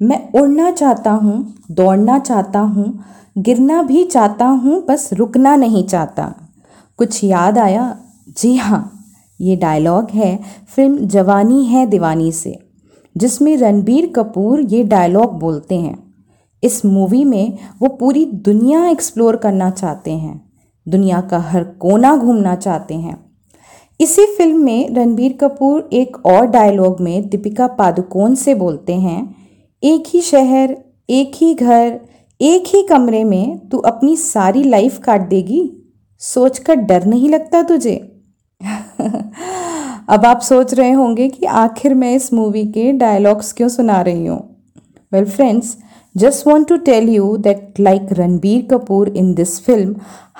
मैं उड़ना चाहता हूँ, दौड़ना चाहता हूँ, गिरना भी चाहता हूँ, बस रुकना नहीं चाहता। कुछ याद आया? जी हाँ ये डायलॉग है फ़िल्म जवानी है दीवानी से, जिसमें रणबीर कपूर ये डायलॉग बोलते हैं। इस मूवी में वो पूरी दुनिया एक्सप्लोर करना चाहते हैं, दुनिया का हर कोना घूमना चाहते हैं। इसी फ़िल्म में रणबीर कपूर एक और डायलॉग में दीपिका पादुकोण से बोलते हैं एक ही शहर, एक ही घर, एक ही कमरे में तू अपनी सारी लाइफ काट देगी? सोचकर डर नहीं लगता तुझे? अब आप सोच रहे होंगे कि आखिर मैं इस मूवी के डायलॉग्स क्यों सुना रही हूँ? Well friends just want to tell you that like Ranbir Kapoor in this film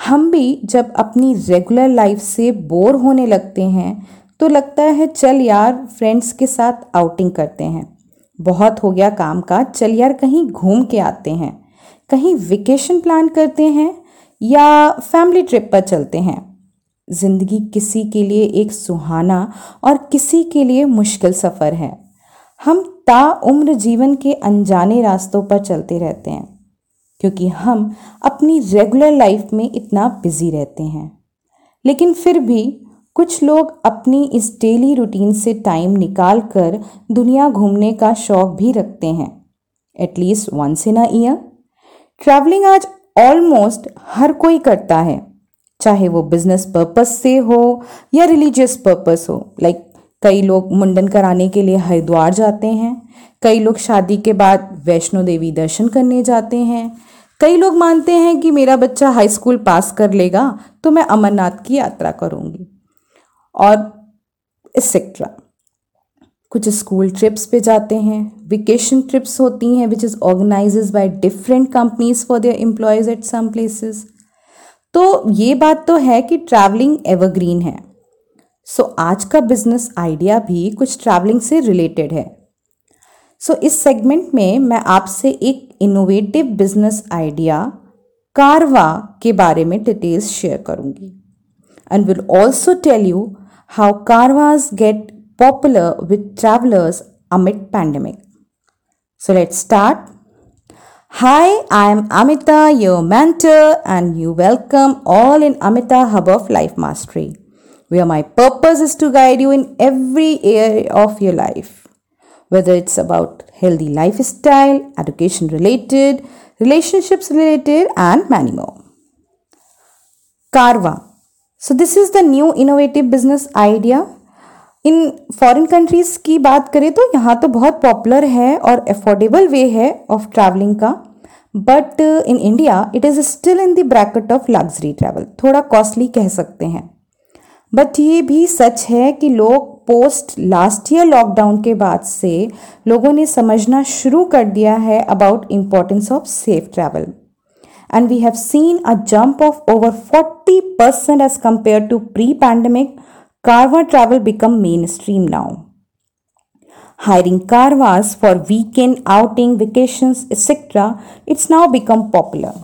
हम भी जब अपनी रेगुलर लाइफ से बोर होने लगते हैं तो लगता है, चल यार फ्रेंड्स के साथ आउटिंग करते हैं। बहुत हो गया काम का, चल यार कहीं घूम के आते हैं। कहीं वेकेशन प्लान करते हैं या फैमिली ट्रिप पर चलते हैं। ज़िंदगी किसी के लिए एक सुहाना और किसी के लिए मुश्किल सफ़र है। हम ताउम्र जीवन के अनजाने रास्तों पर चलते रहते हैं, क्योंकि हम अपनी रेगुलर लाइफ में इतना बिज़ी रहते हैं। लेकिन फिर भी कुछ लोग अपनी इस डेली रूटीन से टाइम निकाल कर दुनिया घूमने का शौक भी रखते हैं। At least once in a year travelling आज ऑलमोस्ट हर कोई करता है। चाहे वो बिज़नेस पर्पस से हो या रिलीजियस पर्पस हो। लाइक like कई लोग मुंडन कराने के लिए हरिद्वार जाते हैं। कई लोग शादी के बाद वैष्णो देवी दर्शन करने जाते हैं। कई लोग मानते हैं कि मेरा बच्चा हाई स्कूल पास कर लेगा तो मैं अमरनाथ की यात्रा करूँगी। और एक्सेट्रा कुछ स्कूल ट्रिप्स पे जाते हैं वेकेशन ट्रिप्स होती हैं which is organise by different companies for their employees at some places तो ये बात तो है कि ट्रैवलिंग एवरग्रीन है. सो so, आज का बिज़नेस आइडिया भी कुछ ट्रैवलिंग से रिलेटेड है. सो so, इस सेगमेंट में मैं आपसे एक इनोवेटिव बिज़नेस आइडिया कारवा के बारे में डिटेल्स शेयर करूँगी. And will also tell you how carvas get popular with travelers amid pandemic. So let's start. Hi, I am Amita, your mentor, and you welcome all in Amita Hub of Life Mastery, where my purpose is to guide you in every area of your life. Whether it's about healthy lifestyle, education related, relationships related, and many more. Carva. So, this is the new innovative business idea in foreign countries की बात करें तो यहाँ तो बहुत popular है और affordable way है ऑफ़ ट्रैवलिंग का। But in India it is still in the bracket of luxury travel थोड़ा कॉस्टली कह सकते हैं। बट ये भी सच है कि लोग पोस्ट लास्ट ईयर लॉकडाउन के बाद से लोगों ने समझना शुरू कर दिया है about importance of safe travel and we have seen a jump of over 40% as compared to pre-pandemic. Carva travel become mainstream now. Hiring carvas for weekend outing vacations etc it's now become popular.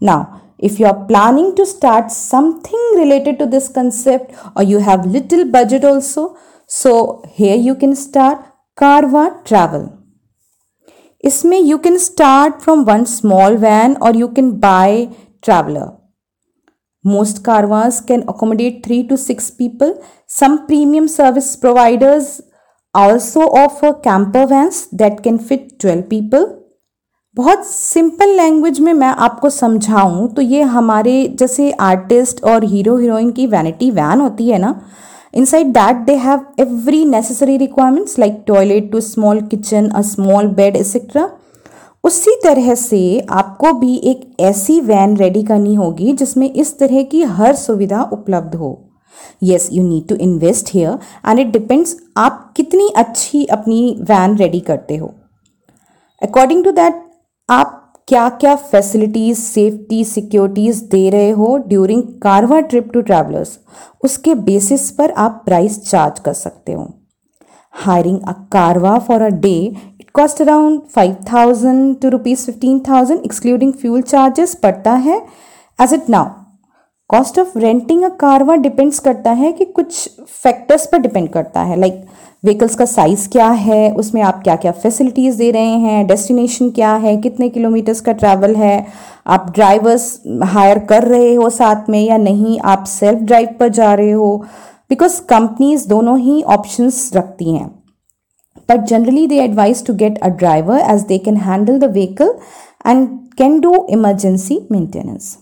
Now if you are planning to start something related to this concept or you have little budget also so here you can start carva travel इसमें you can start from one small van और you can buy traveller most कारवास can accommodate three to six people some premium service providers also offer camper vans that can fit twelve people बहुत simple language में मैं आपको समझाऊं तो ये हमारे जैसे आर्टिस्ट और हीरो हीरोइन की वैनिटी वैन होती है ना side that they have every necessary requirements like toilet to small kitchen a small bed etcetera उसी तरह से आपको भी एक ऐसी वैन रेडी करनी होगी, जिसमें इस तरह की हर सुविधा उपलब्ध हो। Yes you need to invest here and it depends आप कितनी अच्छी अपनी वैन रेडी करते हो। अकॉर्डिंग टू दैट आप क्या क्या फैसिलिटीज़ सेफ्टी सिक्योरिटीज़ दे रहे हो during caravan trip to travellers उसके बेसिस पर आप प्राइस चार्ज कर सकते हो। हायरिंग अ कारवा for a day it cost around five thousand to rupees fifteen thousand excluding fuel charges पड़ता है as it now cost of renting a कारवा डिपेंड्स करता है कि कुछ फैक्टर्स पर डिपेंड करता है। लाइक like, व्हीकल्स का साइज़ क्या है? उसमें आप क्या क्या फैसिलिटीज़ दे रहे हैं? डेस्टिनेशन क्या है? कितने किलोमीटर्स का ट्रैवल है? आप ड्राइवर्स हायर कर रहे हो साथ में या नहीं? आप सेल्फ ड्राइव पर जा रहे हो? बिकॉज़ कंपनीज़ दोनों ही ऑप्शंस रखती हैं। But generally they advise to get a driver as they can handle the vehicle and can do emergency maintenance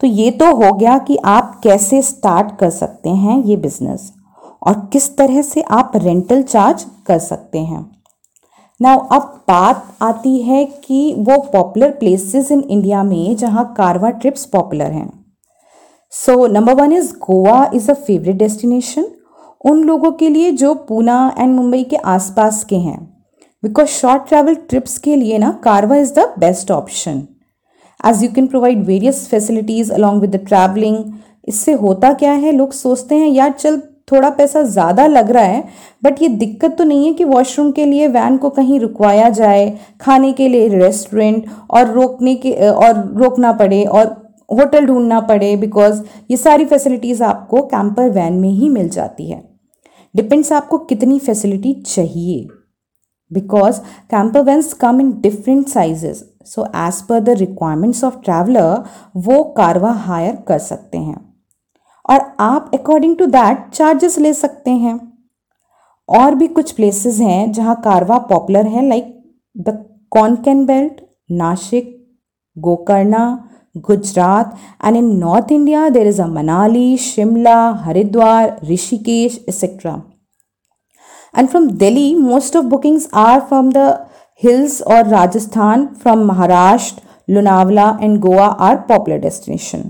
तो ये तो हो गया कि आप कैसे स्टार्ट कर सकते हैं ये बिज़नेस और किस तरह से आप रेंटल चार्ज कर सकते हैं। नाउ अब बात आती है कि वो पॉपुलर प्लेसेस इन इंडिया में जहाँ कारवा ट्रिप्स पॉपुलर हैं। So number one is Goa is a favourite destination उन लोगों के लिए जो पूना एंड मुंबई के आसपास के हैं। बिकॉज़ शॉर्ट ट्रैवल ट्रिप्स के लिए ना कारवा is the best option as you can provide various facilities along with the travelling इससे होता क्या है? लोग सोचते हैं, यार, चल, थोड़ा पैसा ज़्यादा लग रहा है बट ये दिक्कत तो नहीं है कि वॉशरूम के लिए वैन को कहीं रुकवाया जाए, खाने के लिए रेस्टोरेंट और रोकने के, और रोकना पड़े और होटल ढूंढना पड़े बिकॉज़ ये सारी फैसिलिटीज़ आपको कैंपर वैन में ही मिल जाती है। डिपेंड्स आपको कितनी फैसिलिटी चाहिए। Because camper vans come in different sizes so as per the requirements of traveller वो कारवा हायर कर सकते हैं। और आप अकॉर्डिंग टू दैट चार्जेस ले सकते हैं। और भी कुछ प्लेसेस हैं जहाँ कारवा पॉपुलर है like the Konkan belt Nasik Gokarna Gujarat and in north India there is a Manali Shimla Haridwar Rishikesh etcetera and from Delhi most of bookings are from the hills और Rajasthan from Maharashtra Lonavala and Goa are popular destination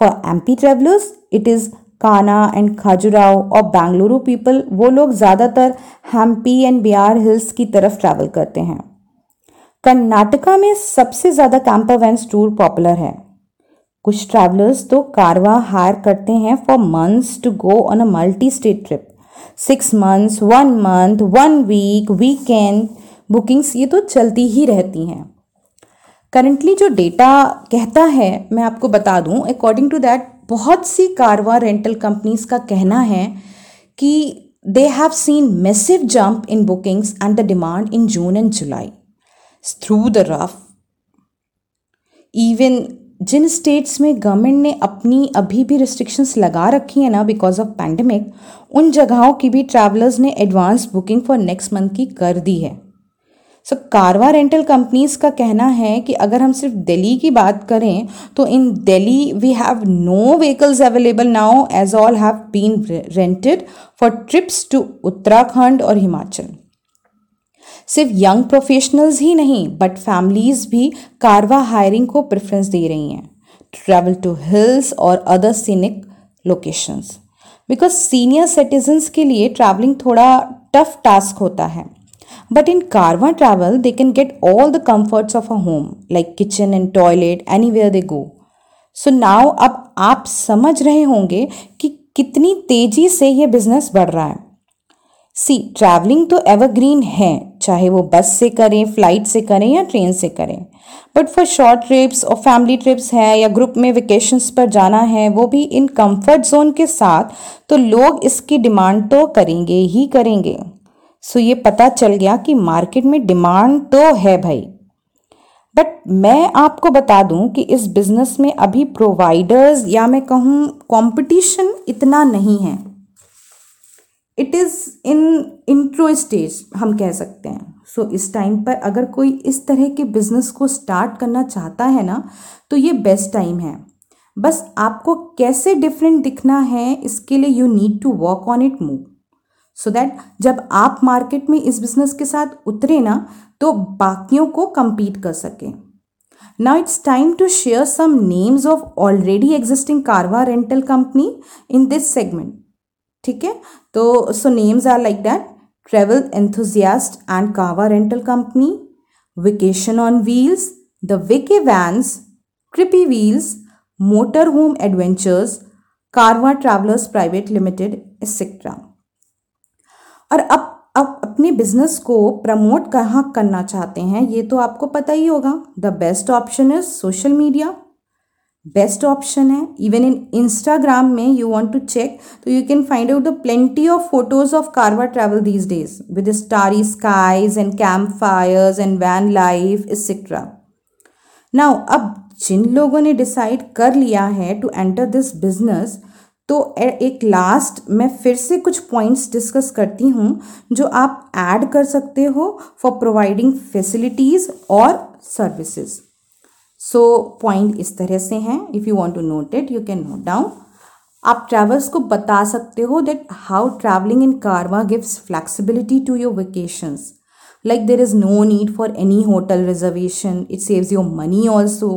for M P travellers it is Kanha and Khajuraho और Bengaluru people वो लोग ज़्यादातर Hampi and Bihar hills की तरफ़ travel करते हैं। कर्नाटका में सबसे ज़्यादा कैंपर वैन्स टूर पॉपुलर है। कुछ ट्रैवलर्स तो कारवा हायर करते हैं for months to go on a multi state trip six months one month one week weekend bookings ये तो चलती ही रहती हैं। करंटली जो डेटा कहता है, मैं आपको बता दूँ अकॉर्डिंग टू दैट बहुत सी कारवा रेंटल कंपनीज़ का कहना है कि they have seen massive jump in bookings and the demand in June and July through the rough even Jin states में गवर्नमेंट ने अपनी अभी भी रिस्ट्रिक्शंस लगा रखी है ना बिकॉज़ ऑफ़ पैंडमिक उन जगहों की भी ट्रैवलर्स ने advance booking for next month की कर दी है। सो so, कारवा रेंटल कंपनीज़ का कहना है कि अगर हम सिर्फ़ दिल्ली की बात करें तो in Delhi we have no vehicles available now as all have been rented for trips to Uttarakhand और हिमाचल सिर्फ़ यंग प्रोफेशनल्स ही नहीं बट फैमिलीज़ भी कारवा हायरिंग को प्रेफरेंस दे रही हैं। ट्रैवल टू हिल्स और other scenic locations because senior citizens के लिए ट्रैवलिंग थोड़ा टफ टास्क होता है। But in Carva travel, they can get all the comforts of a home, like kitchen and toilet, anywhere they go. So now अब आप समझ रहे होंगे कि कितनी तेज़ी से ये बिज़नेस बढ़ रहा है। सी ट्रैवलिंग तो एवरग्रीन है, चाहे वो बस से करें फ़्लाइट से करें या ट्रेन से करें. बट फॉर शॉर्ट ट्रिप्स और फैमिली ट्रिप्स हैं या ग्रुप में वेकेशंस पर जाना है, वो भी इन कंफर्ट जोन के साथ तो लोग इसकी डिमांड तो करेंगे ही करेंगे. सो ये पता चल गया कि मार्केट में डिमांड तो है भाई. बट मैं आपको बता दूँ कि इस बिज़नेस में अभी प्रोवाइडर्स या मैं कहूँ कंपटीशन इतना नहीं है. It is in intro stage हम कह सकते हैं। सो so, इस टाइम पर अगर कोई इस तरह के बिज़नेस को स्टार्ट करना चाहता है ना तो ये बेस्ट टाइम है। बस आपको कैसे डिफरेंट दिखना है इसके लिए you need to work on it move so that जब आप मार्केट में इस बिज़नेस के साथ उतरे ना तो बाकियों को compete कर सकें। Now it's time to share some names of already existing Carva rental company in this segment. ठीक है? तो so names are like that travel enthusiast and कावा rental company vacation on wheels the vacay vans creepy wheels motor home adventures कारवा travellers private limited etcetera और अब आप अपने business को प्रमोट कहाँ करना चाहते हैं, ये तो आपको पता ही होगा. The best option is social media best option है. इवन इन इंस्टाग्राम में यू वांट टू चेक तो you can find out the plenty of photos of कारवा travel these days with starry skies and camp fires and van life etcetera now अब जिन लोगों ने decide कर लिया है टू एंटर दिस बिज़नेस तो एक लास्ट मैं फिर से कुछ पॉइंट्स डिस्कस करती हूँ जो आप ऐड कर सकते हो फॉर प्रोवाइडिंग फैसिलिटीज़ और सर्विसेज़ सो पॉइंट इस तरह से हैं. If you want to note it you can note down आप ट्रैवल्स को बता सकते हो दैट हाउ ट्रैवलिंग इन कारवा gives flexibility to your vacations like there is no need for any hotel reservation it saves your money also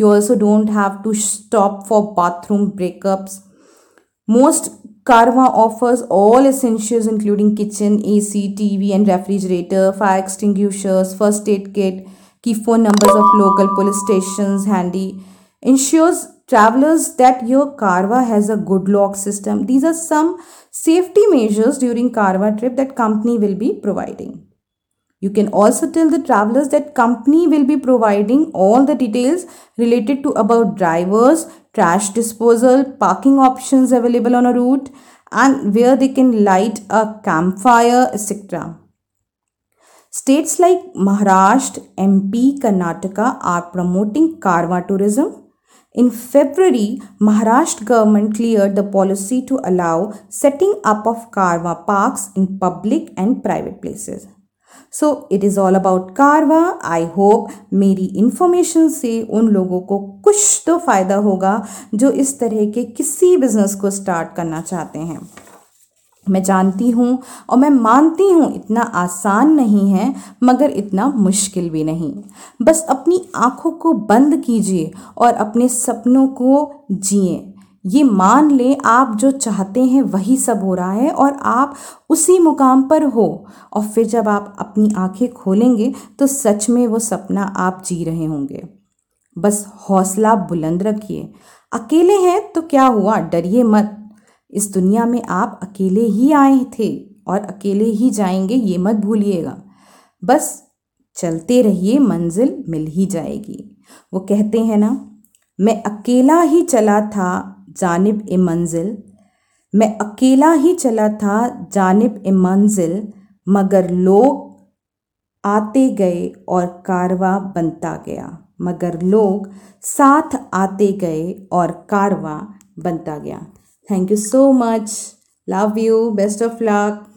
you also don't have to stop for bathroom breakups most कारवा offers all essential including kitchen A C T V and refrigerator fire extinguisher first aid kit key phone numbers of local police stations handy. Ensures travelers that your Carva has a good lock system. These are some safety measures during Carva trip that company will be providing. You can also tell the travelers that company will be providing all the details related to about drivers, trash disposal, parking options available on a route and where they can light a campfire etc. States like Maharashtra, MP, Karnataka are promoting Karwa tourism. In February, Maharashtra government cleared the policy to allow setting up of Karwa parks in public and private places. So it is all about कारवा I hope मेरी information से उन लोगों को कुछ तो फ़ायदा होगा जो इस तरह के किसी बिज़नेस को स्टार्ट करना चाहते हैं मैं जानती हूँ और मैं मानती हूँ इतना आसान नहीं है, मगर इतना मुश्किल भी नहीं। बस अपनी आँखों को बंद कीजिए और अपने सपनों को जिए। ये मान लें आप जो चाहते हैं वही सब हो रहा है और आप उसी मुकाम पर हो। और फिर जब आप अपनी आँखें खोलेंगे तो सच में वो सपना आप जी रहे होंगे। बस हौसला बुलंद रखिए। अकेले हैं तो क्या हुआ? डरिए मत। इस दुनिया में आप अकेले ही आए थे और अकेले ही जाएँगे, ये मत भूलिएगा। बस चलते रहिए, मंजिल मिल ही जाएगी। वो कहते हैं ना, मैं अकेला ही चला था, जानिब ए मंजिल। मैं अकेला ही चला था, जानिब ए मंजिल। मगर लोग आते गए और कारवा बनता गया। मगर लोग साथ आते गए और कारवा बनता गया। Thank you so much. Love you. Best of luck.